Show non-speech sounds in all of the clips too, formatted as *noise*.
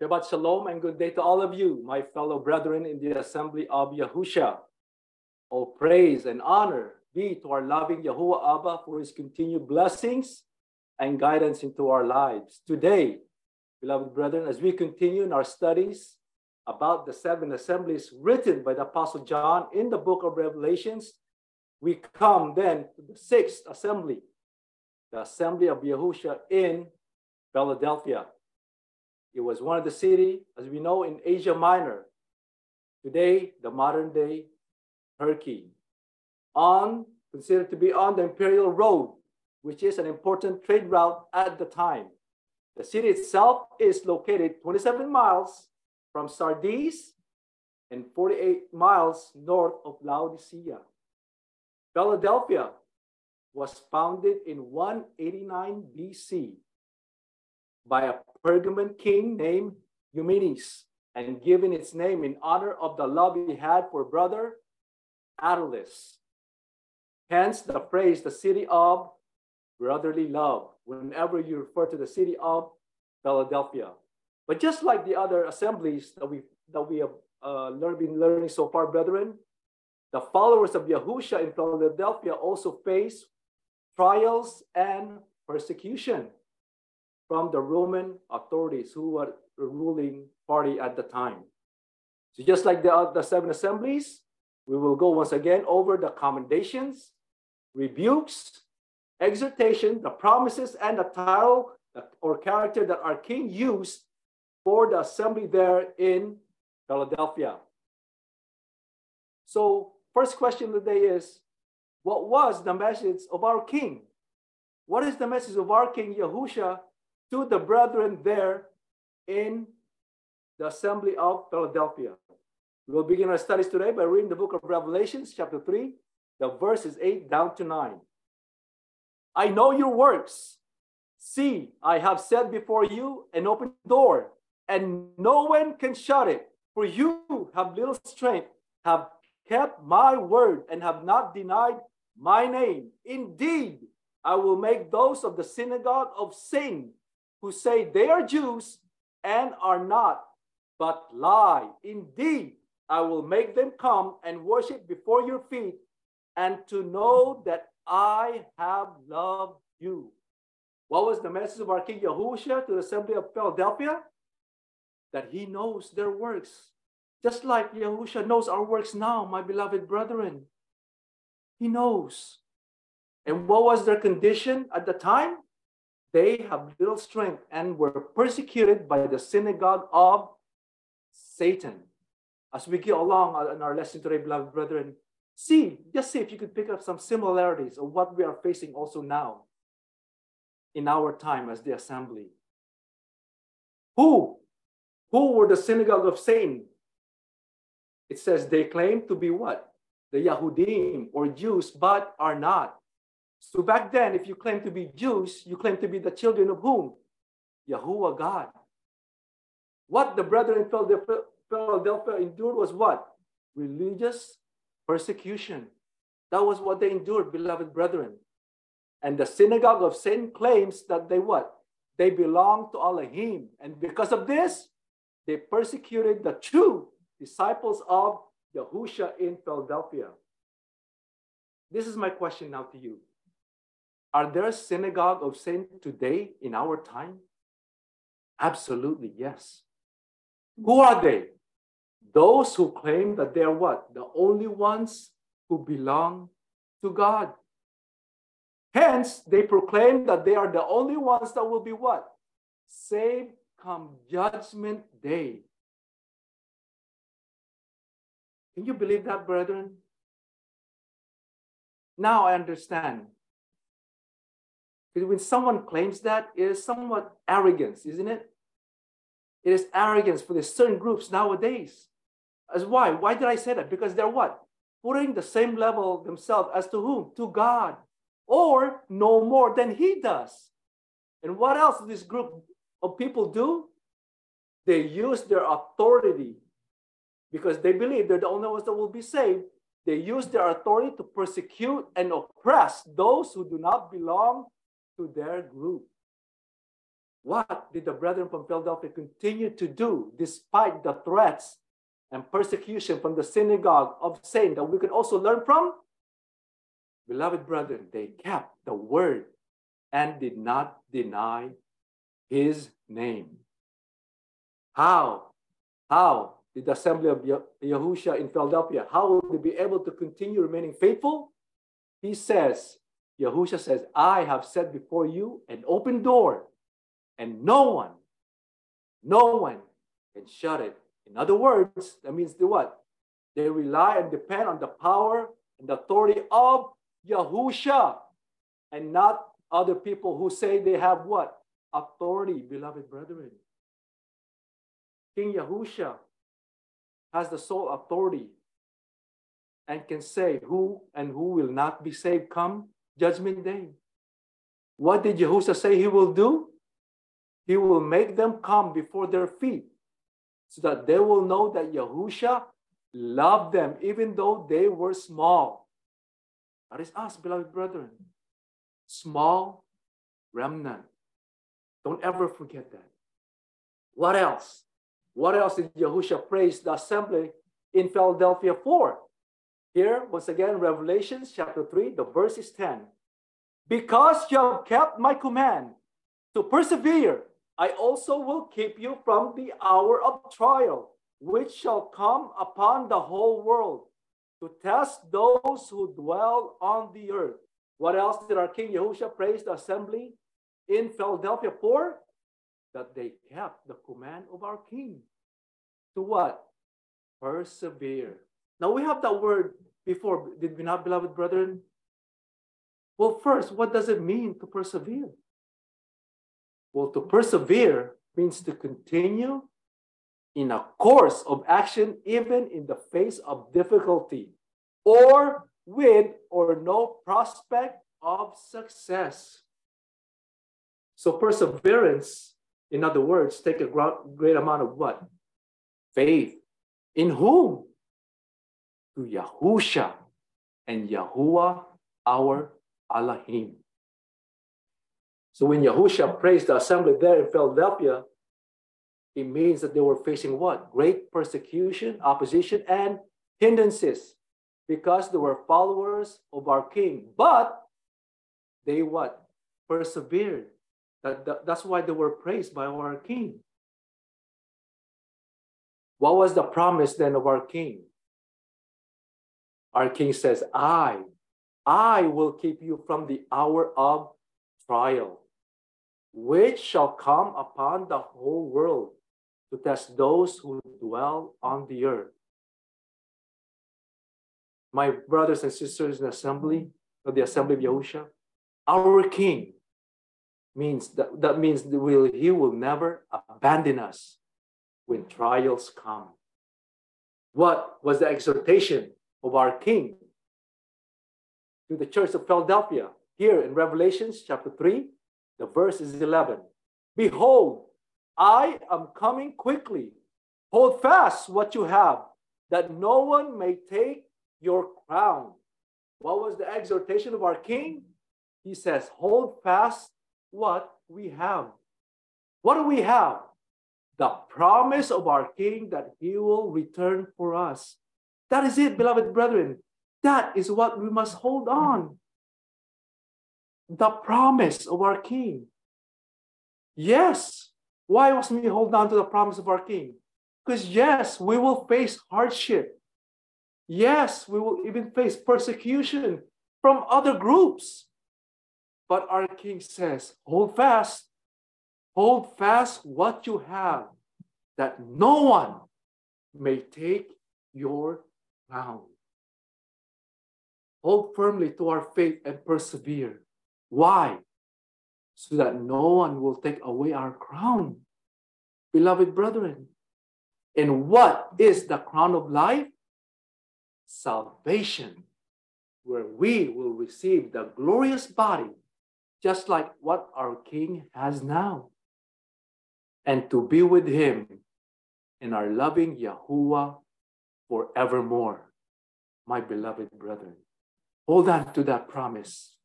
Shabbat Shalom and good day to all of you, my fellow brethren in the assembly of Yahusha. All praise and honor be to our loving Yahuwah Abba for his continued blessings and guidance into our lives. Today, beloved brethren, as we continue in our studies about the seven assemblies written by the Apostle John in the book of Revelations, we come then to the sixth assembly, the assembly of Yahusha in Philadelphia. It was one of the city, as we know, in Asia Minor. Today, the modern day Turkey. On, considered to be on the Imperial Road, which is an important trade route at the time. The city itself is located 27 miles from Sardis and 48 miles north of Laodicea. Philadelphia was founded in 189 BC by a Pergamon king named Eumenes and given its name in honor of the love he had for brother Attalus. Hence the phrase, the city of brotherly love, whenever you refer to the city of Philadelphia. But just like the other assemblies that we that we have uh, learned, been learning so far, brethren, the followers of Yahusha in Philadelphia also face trials and persecution from the Roman authorities who were the ruling party at the time. So just like the, uh, the seven assemblies, we will go once again over the commendations, rebukes, exhortation, the promises, and the title or character that our king used for the assembly there in Philadelphia. So, first question of the day is what was the message of our king? What is the message of our king Yahusha to the brethren there in the assembly of Philadelphia. We will begin our studies today by reading the book of Revelations, chapter 3, the verses 8 down to 9. I know your works. See, I have set before you an open door, and no one can shut it. For you have little strength, have kept my word, and have not denied my name. Indeed, I will make those of the synagogue of Satan who say they are Jews and are not, but lie. Indeed, I will make them come and worship before your feet and to know that I have loved you. What was the message of our King Yahushua to the assembly of Philadelphia? That he knows their works. Just like Yahushua knows our works now, my beloved brethren. He knows. And what was their condition at the time? They have little strength and were persecuted by the synagogue of Satan. As we go along in our lesson today, beloved brethren, see, just see if you could pick up some similarities of what we are facing also now in our time as the assembly. Who? Who were the synagogue of Satan? It says they claim to be what? The Yahudim or Jews, but are not. So back then, if you claim to be Jews, you claim to be the children of whom? Yahuwah God. What the brethren in Philadelphia endured was what? Religious persecution. That was what they endured, beloved brethren. And the synagogue of Satan claims that they what? They belong to Elohim. And because of this, they persecuted the true disciples of Yahusha in Philadelphia. This is my question now to you. Are there a synagogue of Satan today in our time? Absolutely, yes. Who are they? Those who claim that they're what? The only ones who belong to God. Hence, they proclaim that they are the only ones that will be what? Saved come judgment day. Can you believe that, brethren? Now I understand when someone claims that, it is somewhat arrogance, isn't it? It is arrogance for the certain groups nowadays. As why? Why did I say that? Because they're what? Putting the same level themselves as to whom? To God. Or no more than he does. And what else does this group of people do? They use their authority because they believe they're the only ones that will be saved. They use their authority to persecute and oppress those who do not belong to their group. What did the brethren from Philadelphia continue to do despite the threats and persecution from the synagogue of Satan that we can also learn from? Beloved brethren, they kept the word and did not deny his name. How? How did the assembly of Yahusha in Philadelphia, how will they be able to continue remaining faithful? He says, Yahusha says, I have set before you an open door, and no one, no one can shut it. In other words, that means the what? They rely and depend on the power and the authority of Yahusha and not other people who say they have what? Authority, beloved brethren. King Yahusha has the sole authority and can say who and who will not be saved come judgment day. What did Yahusha say he will do? He will make them come before their feet so that they will know that Yahusha loved them even though they were small. That is us, beloved brethren. Small remnant. Don't ever forget that. What else? What else did Yahusha praise the assembly in Philadelphia for? Here, once again, Revelations chapter 3, the verse is 10. Because you have kept my command to persevere, I also will keep you from the hour of trial, which shall come upon the whole world to test those who dwell on the earth. What else did our King Yahusha praise the assembly in Philadelphia for? That they kept the command of our King. To what? Persevere. Now we have that word before, did we not, beloved brethren? Well, first, what does it mean to persevere? Well, to persevere means to continue in a course of action, even in the face of difficulty, or with or no prospect of success. So, perseverance, in other words, take a great amount of what? Faith. In whom? To Yahusha and Yahuwah, our Elohim. So when Yahusha praised the assembly there in Philadelphia, it means that they were facing what? Great persecution, opposition, and hindrances because they were followers of our king. But they what? Persevered. That, that, that's why they were praised by our king. What was the promise then of our king? Our king says, I, I will keep you from the hour of trial, which shall come upon the whole world to test those who dwell on the earth. My brothers and sisters in the assembly, of the assembly of Yahusha, our king means that, that means that will, he will never abandon us when trials come. What was the exhortation of our king to the church of Philadelphia? Here in Revelations chapter 3, the verse is 11. Behold, I am coming quickly. Hold fast what you have, that no one may take your crown. What was the exhortation of our king? He says, Hold fast what we have. What do we have? The promise of our king that he will return for us. That is it, beloved brethren. That is what we must hold on. The promise of our king. Yes, why must we hold on to the promise of our King? Because, yes, we will face hardship. Yes, we will even face persecution from other groups. But our King says, hold fast. Hold fast what you have, that no one may take your crown. Hold firmly to our faith and persevere. Why? so that no one will take away our crown. Beloved brethren, and what is the crown of life? Salvation, where we will receive the glorious body, just like what our King has now, and to be with Him in our loving Yahuwah forevermore. My beloved brethren, hold on to that promise.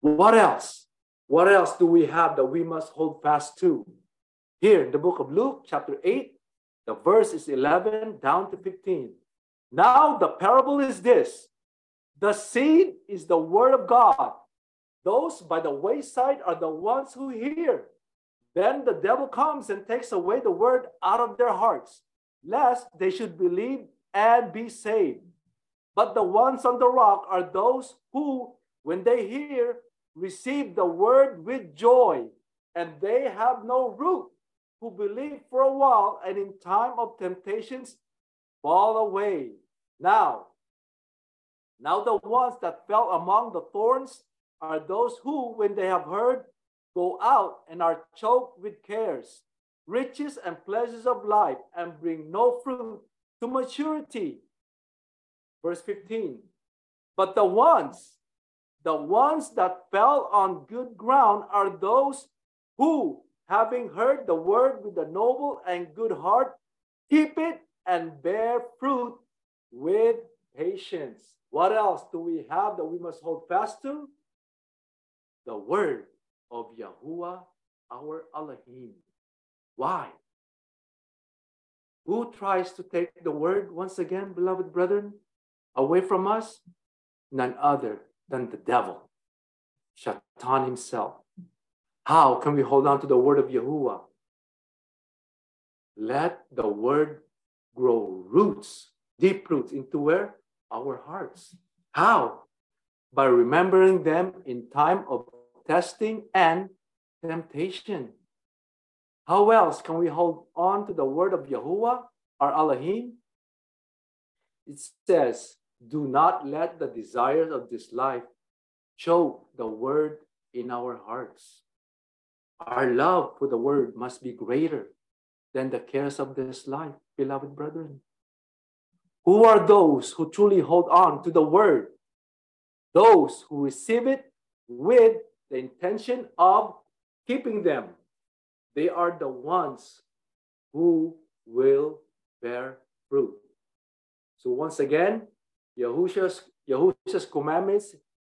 What else? What else do we have that we must hold fast to? Here in the book of Luke, chapter 8, the verse is 11 down to 15. Now, the parable is this the seed is the word of God. Those by the wayside are the ones who hear. Then the devil comes and takes away the word out of their hearts, lest they should believe and be saved. But the ones on the rock are those who, when they hear, receive the word with joy, and they have no root, who believe for a while, and in time of temptations fall away. Now, now the ones that fell among the thorns are those who, when they have heard, go out and are choked with cares, riches and pleasures of life, and bring no fruit to maturity. Verse 15. But the ones, the ones that fell on good ground are those who, having heard the word with a noble and good heart, keep it and bear fruit with patience. What else do we have that we must hold fast to? The word of Yahuwah, our Elohim. Why? Who tries to take the word once again, beloved brethren, away from us? None other than the devil, Shaitan himself. How can we hold on to the word of Yahuwah? Let the word grow roots, deep roots into where? Our hearts. How? By remembering them in time of testing and temptation. How else can we hold on to the word of Yahuwah, our Elohim? It says, Do not let the desires of this life choke the word in our hearts. Our love for the word must be greater than the cares of this life, beloved brethren. Who are those who truly hold on to the word? Those who receive it with the intention of keeping them. They are the ones who will bear fruit. So once again, Yahushua's, Yahushua's commandments,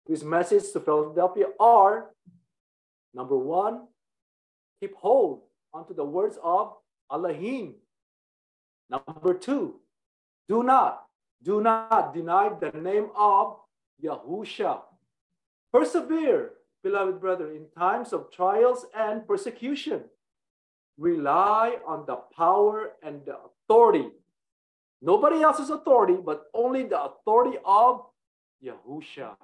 his message to Philadelphia are number one, keep hold onto the words of Elohim. Number two, do not, do not deny the name of Yahusha. Persevere, beloved brother, in times of trials and persecution. Rely on the power and the authority. Nobody else's authority, but only the authority of Yahusha.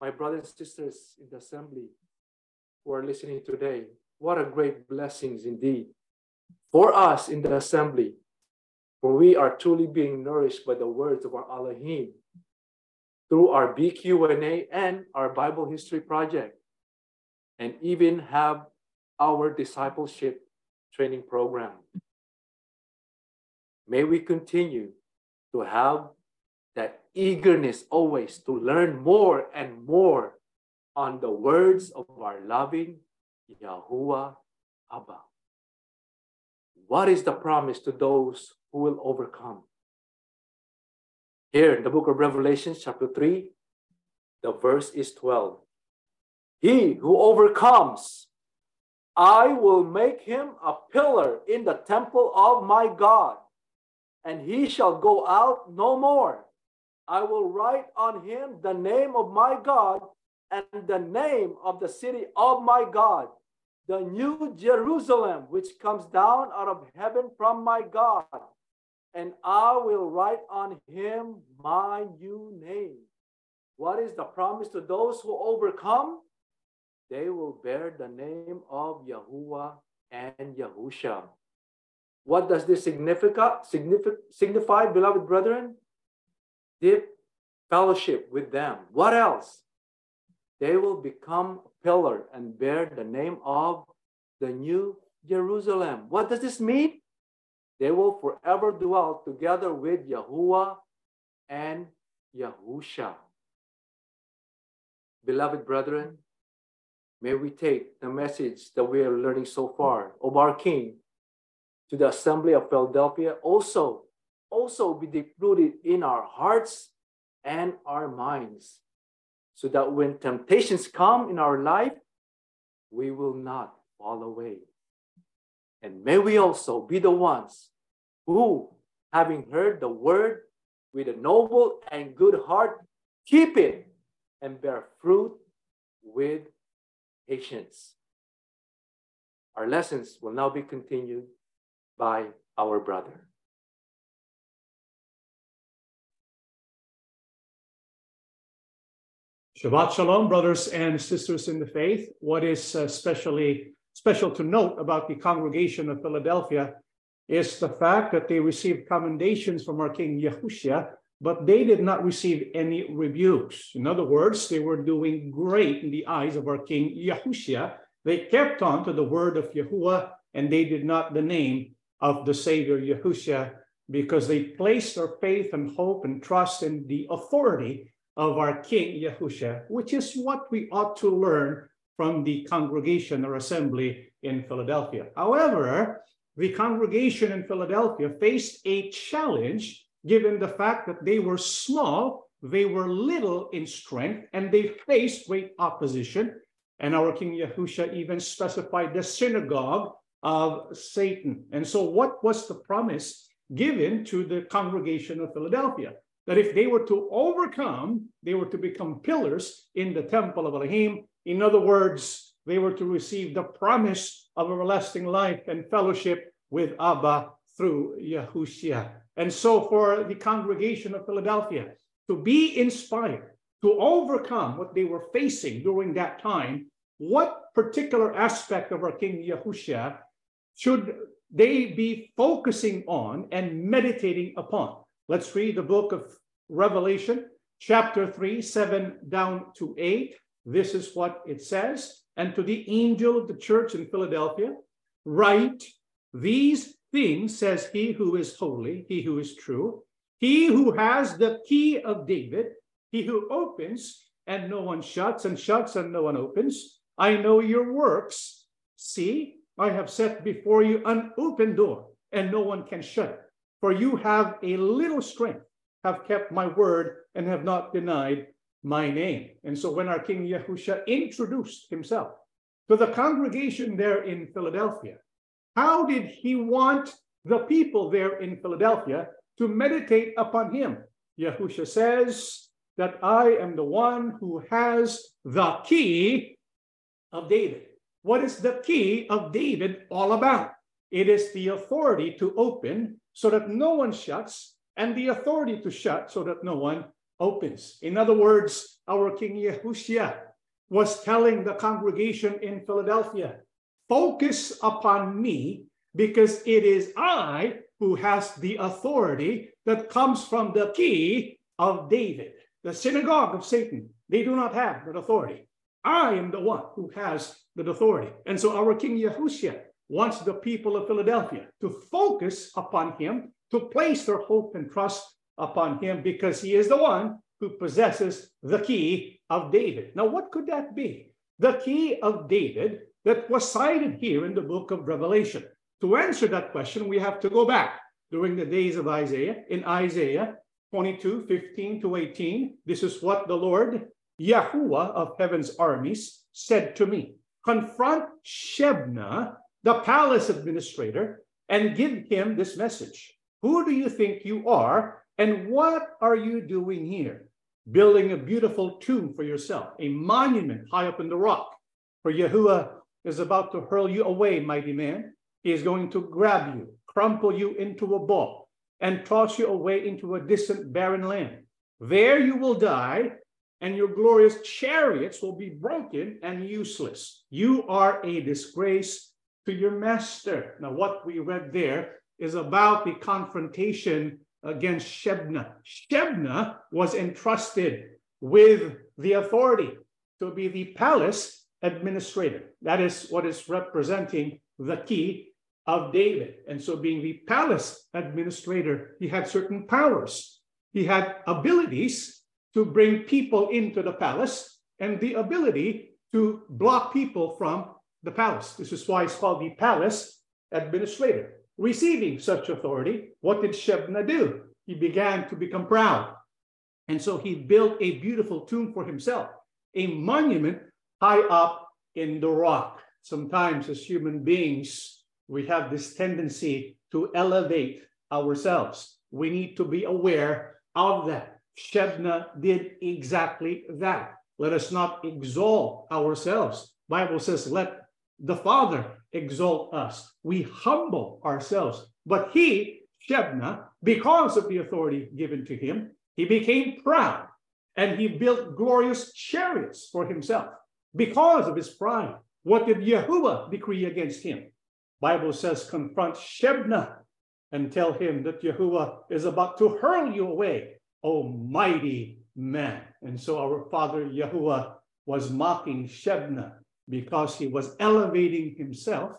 My brothers and sisters in the assembly, who are listening today. What a great blessings indeed for us in the assembly, for we are truly being nourished by the words of our Elohim through our BQNA and our Bible History Project, and even have our discipleship training program. May we continue to have that eagerness always to learn more and more on the words of our loving Yahuwah Abba. What is the promise to those who will overcome? Here in the book of Revelation, chapter 3, the verse is 12. He who overcomes, I will make him a pillar in the temple of my God, and he shall go out no more. I will write on him the name of my God and the name of the city of my God, the new Jerusalem, which comes down out of heaven from my God. And I will write on him my new name. What is the promise to those who overcome? They will bear the name of Yahuwah and Yahusha. What does this signify, signify, beloved brethren? Deep fellowship with them. What else? they will become a pillar and bear the name of the new Jerusalem. What does this mean? They will forever dwell together with Yahuwah and Yahusha. Beloved brethren, may we take the message that we are learning so far of our King to the assembly of Philadelphia also, also be deep rooted in our hearts and our minds so that when temptations come in our life, we will not fall away. And may we also be the ones who, having heard the word with a noble and good heart, keep it and bear fruit with patience. Our lessons will now be continued by our brother. Shabbat Shalom, brothers and sisters in the faith. What is uh, especially special to note about the congregation of Philadelphia is the fact that they received commendations from our King Yahushua, but they did not receive any rebukes. In other words, they were doing great in the eyes of our King Yahushua. They kept on to the word of Yahuwah, and they did not the name of the Savior Yahushua because they placed their faith and hope and trust in the authority of our King Yahushua, which is what we ought to learn from the congregation or assembly in Philadelphia. However, the congregation in Philadelphia faced a challenge given the fact that they were small, they were little in strength, and they faced great opposition. And our King Yahusha even specified the synagogue of Satan. And so, what was the promise given to the congregation of Philadelphia? that if they were to overcome, they were to become pillars in the temple of Elohim. In other words, they were to receive the promise of everlasting life and fellowship with Abba through Yahushua. And so, for the congregation of Philadelphia to be inspired, to overcome what they were facing during that time, what particular aspect of our King Yahushua should they be focusing on and meditating upon? Let's read the book of Revelation, chapter 3, 7 down to 8. This is what it says. And to the angel of the church in Philadelphia, write these things, says he who is holy, he who is true, he who has the key of David, he who opens and no one shuts, and shuts and no one opens. I know your works. See, I have set before you an open door, and no one can shut it. For you have a little strength, have kept my word, and have not denied my name. And so when our King Yahusha introduced himself to the congregation there in Philadelphia, how did he want the people there in Philadelphia to meditate upon him? Yahusha says that I am the one who has the key of David. What is the key of David all about? It is the authority to open so that no one shuts, and the authority to shut so that no one opens. In other words, our King Yahushua was telling the congregation in Philadelphia, focus upon me because it is I who has the authority that comes from the key of David. The synagogue of Satan, they do not have that authority. I am the one who has that authority. And so our King Yahushua wants the people of Philadelphia to focus upon him, to place their hope and trust upon him, because he is the one who possesses the key of David. Now, what could that be? The key of David that was cited here in the book of Revelation. To answer that question, we have to go back during the days of Isaiah. In Isaiah 22 15 to 18, this is what the Lord, Yahuwah of heaven's armies, said to me Confront Shebna, the palace administrator, and give him this message Who do you think you are, and what are you doing here? Building a beautiful tomb for yourself, a monument high up in the rock. For Yahuwah is about to hurl you away, mighty man. He is going to grab you, crumple you into a ball, and toss you away into a distant barren land. There you will die, and your glorious chariots will be broken and useless. You are a disgrace to your master. Now, what we read there is about the confrontation against Shebna. Shebna was entrusted with the authority to be the palace administrator. That is what is representing the key of David. And so, being the palace administrator, he had certain powers. He had abilities to bring people into the palace and the ability to block people from the palace. This is why it's called the palace administrator. Receiving such authority, what did Shebna do? He began to become proud. And so he built a beautiful tomb for himself. a monument high up in the rock. Sometimes, as human beings, we have this tendency to elevate ourselves. We need to be aware of that. Shebna did exactly that. Let us not exalt ourselves. Bible says, let the Father exalt us. We humble ourselves. But he, Shebna, because of the authority given to him, he became proud and he built glorious chariots for himself because of his pride. What did Yahuwah decree against him? Bible says, confront Shebna and tell him that Yahuwah is about to hurl you away, O mighty man. And so our father Yahuwah was mocking Shebna because he was elevating himself.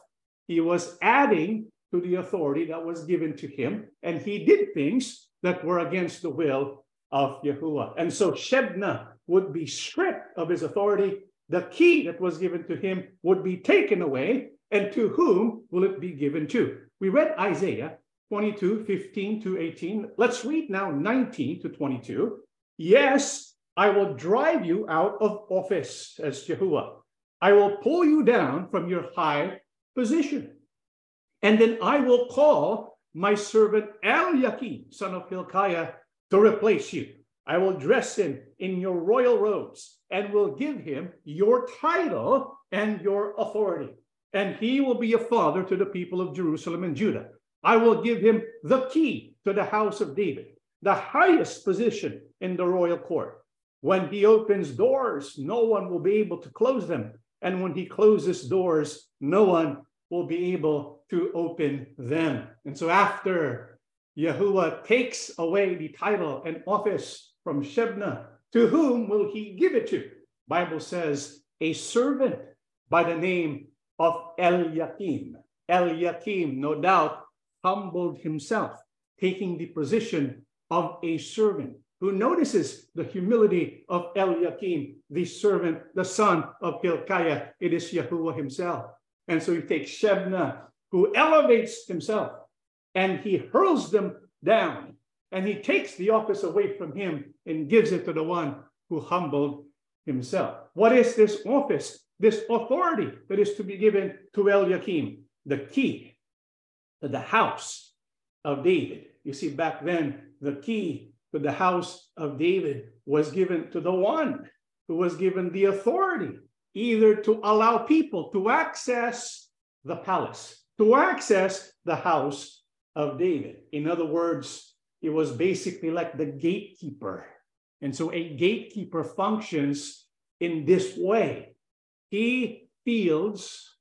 He was adding to the authority that was given to him, and he did things that were against the will of Yahuwah. And so Shebna would be stripped of his authority. The key that was given to him would be taken away. And to whom will it be given to? We read Isaiah 22, 15 to 18. Let's read now 19 to 22. Yes, I will drive you out of office, says Jehovah. I will pull you down from your high position. And then I will call my servant Eliakim, son of Hilkiah, to replace you. I will dress him in your royal robes and will give him your title and your authority. And he will be a father to the people of Jerusalem and Judah. I will give him the key to the house of David, the highest position in the royal court. When he opens doors, no one will be able to close them. And when he closes doors, no one will be able to open them. And so after Yahuwah takes away the title and office from Shebna, to whom will he give it to? Bible says a servant by the name of Eliakim. Eliakim, no doubt, humbled himself, taking the position of a servant who notices the humility of Eliakim, the servant, the son of Hilkiah. It is Yahuwah himself. And so he takes Shebna, who elevates himself, and he hurls them down. And he takes the office away from him and gives it to the one who humbled himself. What is this office, this authority that is to be given to Eliakim? The key to the house of David. You see, back then, the key to the house of David was given to the one who was given the authority either to allow people to access the palace, to access the house of David. In other words, it was basically like the gatekeeper. And so a gatekeeper functions in this way. He fields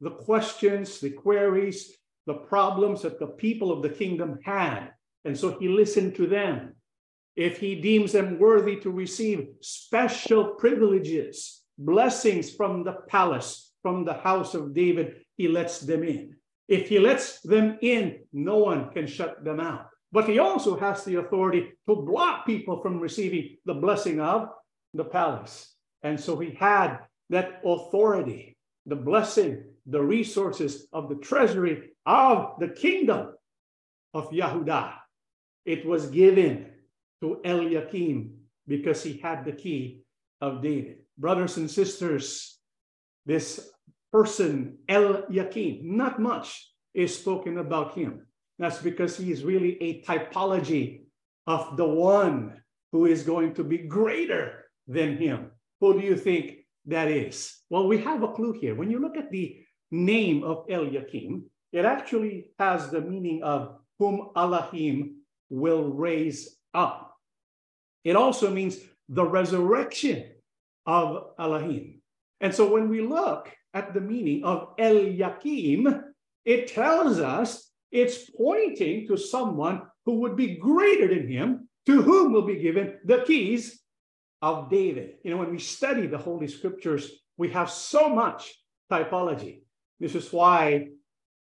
the questions, the queries, the problems that the people of the kingdom had. And so he listened to them. If he deems them worthy to receive special privileges, blessings from the palace, from the house of David, he lets them in. If he lets them in, no one can shut them out. But he also has the authority to block people from receiving the blessing of the palace. And so he had that authority, the blessing, the resources of the treasury of the kingdom of Yahudah. It was given to Eliakim because he had the key of David. Brothers and sisters, this person, Eliakim, not much is spoken about him. That's because he is really a typology of the one who is going to be greater than him. Who do you think that is? Well, we have a clue here. When you look at the name of Eliakim, it actually has the meaning of whom Elohim will raise up. It also means the resurrection of Elohim. And so when we look at the meaning of Eliakim, it tells us it's pointing to someone who would be greater than him, to whom will be given the keys of David. You know, when we study the Holy Scriptures, we have so much typology. This is why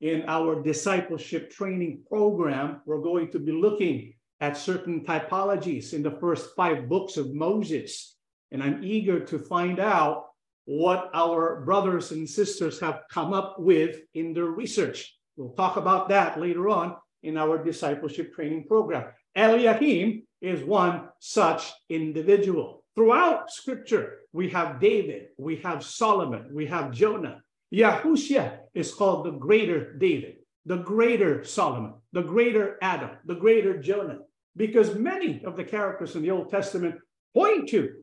in our discipleship training program, we're going to be looking at certain typologies in the first five books of Moses. And I'm eager to find out what our brothers and sisters have come up with in their research. We'll talk about that later on in our discipleship training program. Eliakim is one such individual. Throughout scripture, we have David, we have Solomon, we have Jonah. Yahushua is called the greater David, the greater Solomon, the greater Adam, the greater Jonah, because many of the characters in the Old Testament point to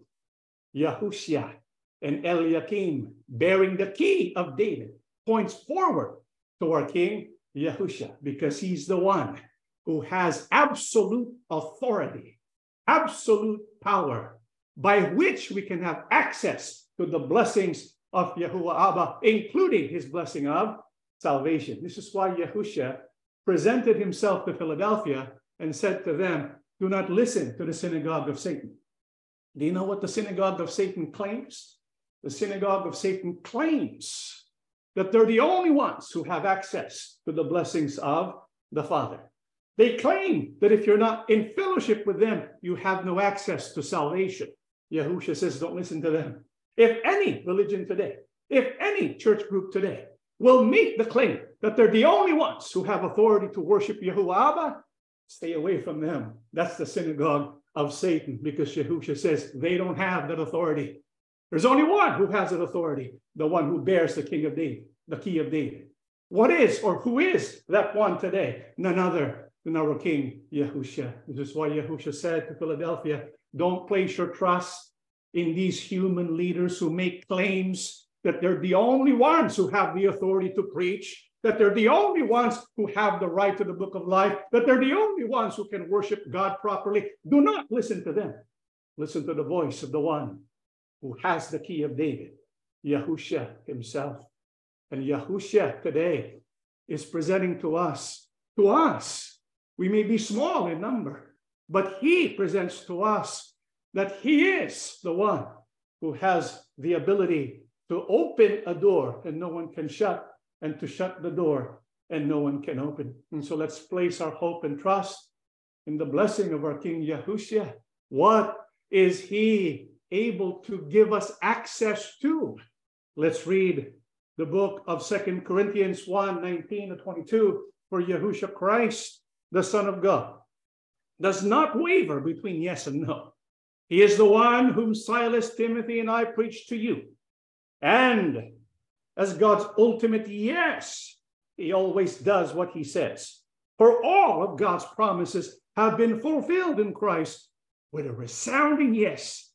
Yahushua and Eliakim bearing the key of David, points forward to our King Yahushua, because he's the one who has absolute authority, absolute power, by which we can have access to the blessings of Yahuwah Abba, including his blessing of salvation. This is why Yahushua presented himself to Philadelphia and said to them, Do not listen to the synagogue of Satan. Do you know what the synagogue of Satan claims? The synagogue of Satan claims that they're the only ones who have access to the blessings of the Father. They claim that if you're not in fellowship with them, you have no access to salvation. Yahusha says, don't listen to them. If any religion today, if any church group today will make the claim that they're the only ones who have authority to worship Yahuwah stay away from them. That's the synagogue of Satan because Yahusha says they don't have that authority. There's only one who has that authority, the one who bears the king of David, the key of David. What is or who is that one today? None other than our King Yahusha. This is why Yahusha said to Philadelphia, don't place your trust in these human leaders who make claims that they're the only ones who have the authority to preach, that they're the only ones who have the right to the book of life, that they're the only ones who can worship God properly. Do not listen to them. Listen to the voice of the one who has the key of David, Yahusha himself. And Yahusha today is presenting to us, to us, we may be small in number, but he presents to us that he is the one who has the ability to open a door and no one can shut, and to shut the door and no one can open. And so let's place our hope and trust in the blessing of our King Yahushua. What is he able to give us access to? Let's read the book of Second Corinthians 1 19 to 22. For Yahushua Christ, the Son of God, does not waver between yes and no he is the one whom Silas, Timothy, and I preach to you. And as God's ultimate yes, he always does what he says. For all of God's promises have been fulfilled in Christ with a resounding yes.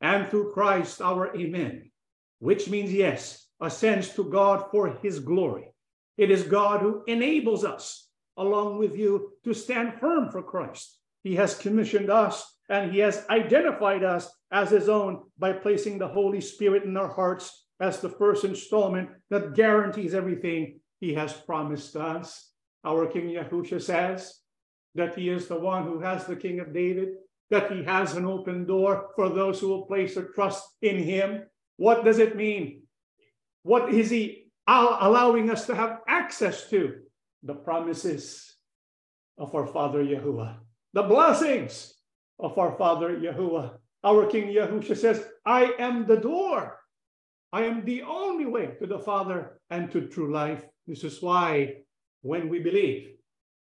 And through Christ, our amen, which means yes, ascends to God for his glory. It is God who enables us, along with you, to stand firm for Christ. He has commissioned us and he has identified us as his own by placing the Holy Spirit in our hearts as the first installment that guarantees everything he has promised us. Our King Yahusha says that he is the one who has the King of David, that he has an open door for those who will place their trust in him. What does it mean? What is he allowing us to have access to? The promises of our Father Yahuwah, the blessings of our Father Yahuwah. Our King Yahusha says, I am the door. I am the only way to the Father and to true life. This is why when we believe,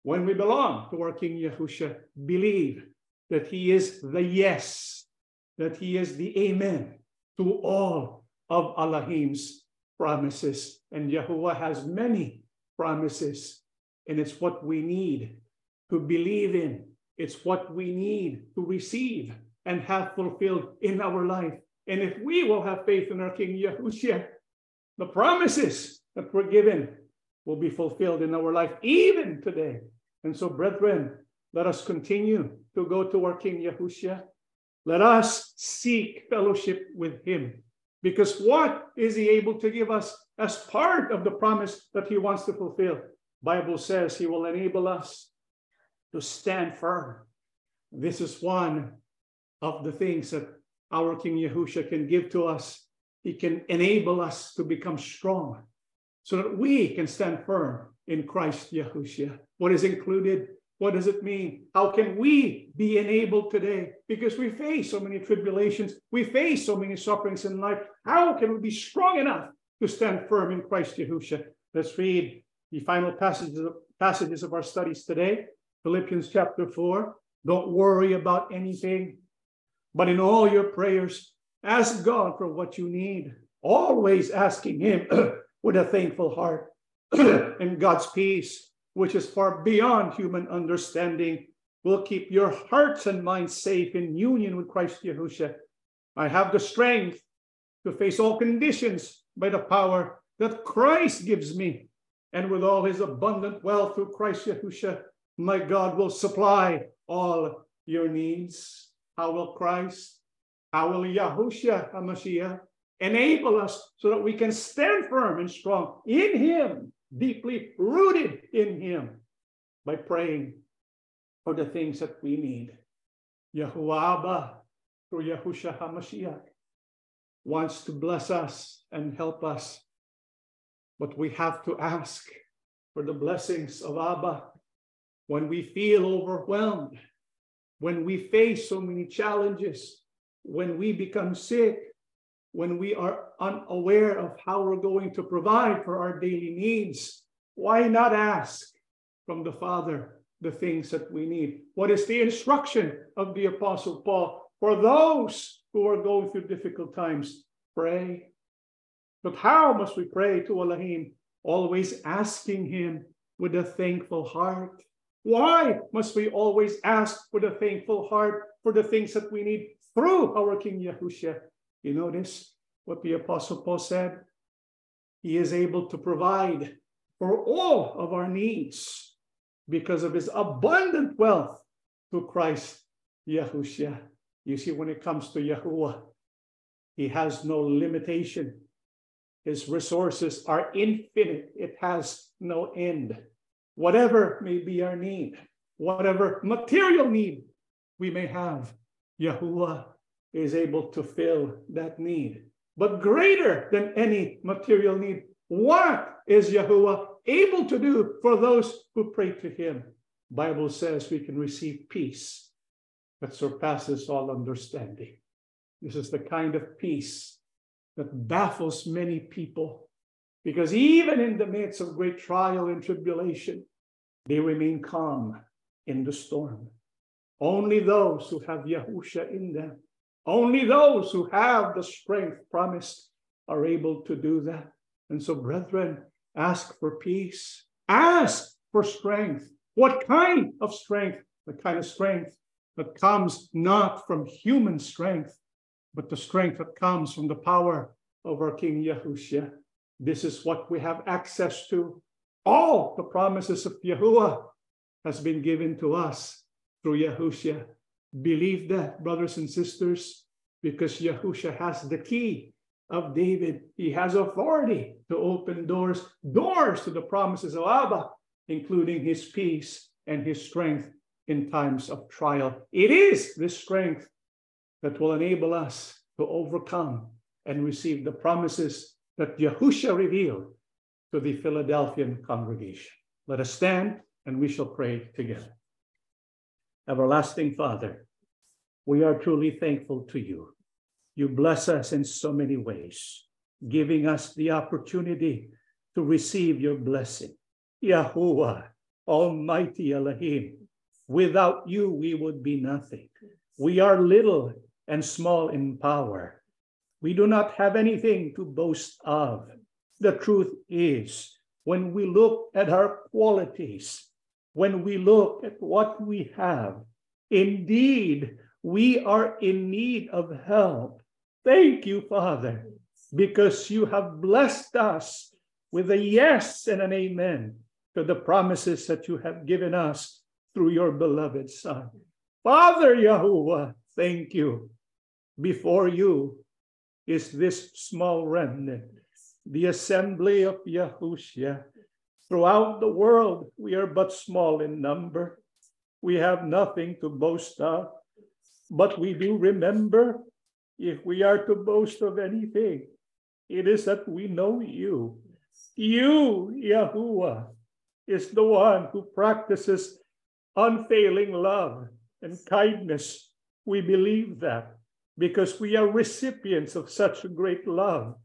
when we belong to our King Yahusha, believe that he is the yes, that he is the amen to all of Elohim's promises. And Yahuwah has many promises, and it's what we need to believe in it's what we need to receive and have fulfilled in our life. And if we will have faith in our King Yahushua, the promises that were given will be fulfilled in our life even today. And so, brethren, let us continue to go to our King Yahushua. Let us seek fellowship with him. Because what is he able to give us as part of the promise that he wants to fulfill? Bible says he will enable us to stand firm. This is one of the things that our King Yahusha can give to us. He can enable us to become strong so that we can stand firm in Christ Yahusha. What is included? What does it mean? How can we be enabled today? Because we face so many tribulations, we face so many sufferings in life. How can we be strong enough to stand firm in Christ Yahusha? Let's read the final passages of, passages of our studies today. Philippians chapter 4. Don't worry about anything. But in all your prayers, ask God for what you need, always asking Him *clears throat* with a thankful heart. *clears throat* and God's peace, which is far beyond human understanding, will keep your hearts and minds safe in union with Christ Yahushua. I have the strength to face all conditions by the power that Christ gives me. And with all his abundant wealth through Christ Yahushua, my God will supply all your needs. How will Christ, how will Yahushua HaMashiach enable us so that we can stand firm and strong in him, deeply rooted in him by praying for the things that we need. Yahuwah through Yahushua HaMashiach, wants to bless us and help us. But we have to ask for the blessings of Abba when we feel overwhelmed, when we face so many challenges, when we become sick, when we are unaware of how we're going to provide for our daily needs. Why not ask from the Father the things that we need? What is the instruction of the Apostle Paul for those who are going through difficult times? Pray. But how must we pray to Elohim? Always asking Him with a thankful heart. Why must we always ask with a thankful heart for the things that we need through our King Yahushua? You notice what the Apostle Paul said? He is able to provide for all of our needs because of his abundant wealth through Christ Yahushua. You see, when it comes to Yahuwah, he has no limitation. His resources are infinite. It has no end whatever may be our need, whatever material need we may have, Yahuwah is able to fill that need. But greater than any material need, what is Yahuwah able to do for those who pray to him? Bible says we can receive peace that surpasses all understanding. This is the kind of peace that baffles many people because even in the midst of great trial and tribulation, they remain calm in the storm. Only those who have Yahusha in them, only those who have the strength promised are able to do that. And so, brethren, ask for peace, ask for strength. What kind of strength? The kind of strength that comes not from human strength, but the strength that comes from the power of our King Yahushua. This is what we have access to. All the promises of Yahuwah has been given to us through Yahushua. Believe that, brothers and sisters, because Yahushua has the key of David. He has authority to open doors, doors to the promises of Abba, including his peace and his strength in times of trial. It is this strength that will enable us to overcome and receive the promises that Yahushua revealed to the Philadelphian congregation. Let us stand and we shall pray together. Everlasting Father, we are truly thankful to you. You bless us in so many ways, giving us the opportunity to receive your blessing. Yahuwah, Almighty Elohim, without you we would be nothing. We are little and small in power, we do not have anything to boast of. The truth is, when we look at our qualities, when we look at what we have, indeed, we are in need of help. Thank you, Father, because you have blessed us with a yes and an amen to the promises that you have given us through your beloved Son. Father Yahuwah, thank you. Before you, is this small remnant, the assembly of Yahushua. Throughout the world, we are but small in number. We have nothing to boast of, but we do remember if we are to boast of anything, it is that we know you. You, Yahuwah, is the one who practices unfailing love and kindness. We believe that because we are recipients of such a great love.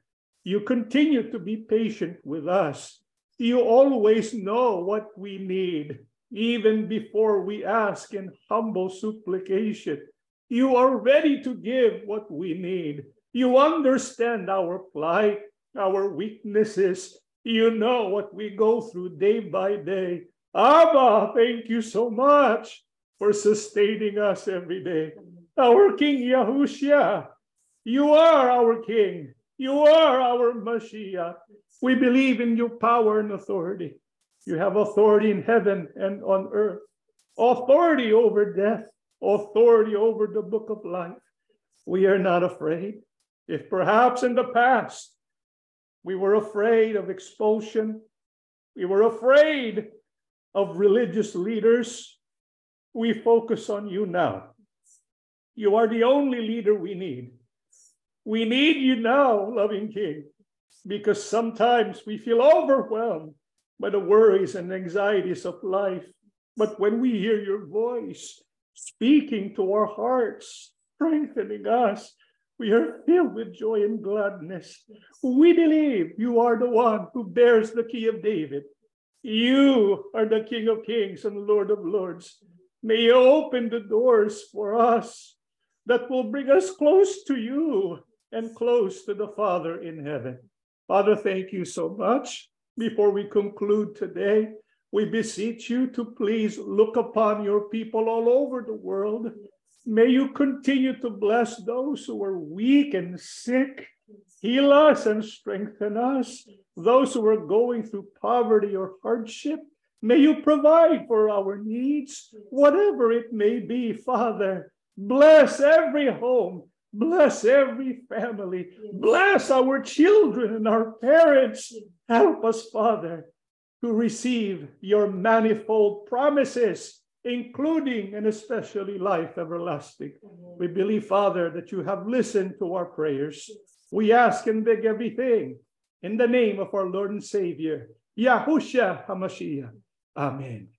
You continue to be patient with us. You always know what we need, even before we ask in humble supplication. You are ready to give what we need. You understand our plight, our weaknesses. You know what we go through day by day. Abba, thank you so much for sustaining us every day. Our King Yahushua, you are our King. You are our Mashiach. We believe in your power and authority. You have authority in heaven and on earth, authority over death, authority over the book of life. We are not afraid. If perhaps in the past we were afraid of expulsion, we were afraid of religious leaders, we focus on you now. You are the only leader we need. We need you now, loving King, because sometimes we feel overwhelmed by the worries and anxieties of life. But when we hear your voice speaking to our hearts, strengthening us, we are filled with joy and gladness. We believe you are the one who bears the key of David. You are the King of kings and Lord of lords. May you open the doors for us that will bring us close to you and close to the Father in heaven. Father, thank you so much. Before we conclude today, we beseech you to please look upon your people all over the world. May you continue to bless those who are weak and sick. Heal us and strengthen us. Those who are going through poverty or hardship, may you provide for our needs, whatever it may be, Father. Bless every home. Bless every family. Bless our children and our parents. Help us, Father, to receive your manifold promises, including and especially life everlasting. We believe, Father, that you have listened to our prayers. We ask and beg everything in the name of our Lord and Savior, Yahushua HaMashiach. Amen.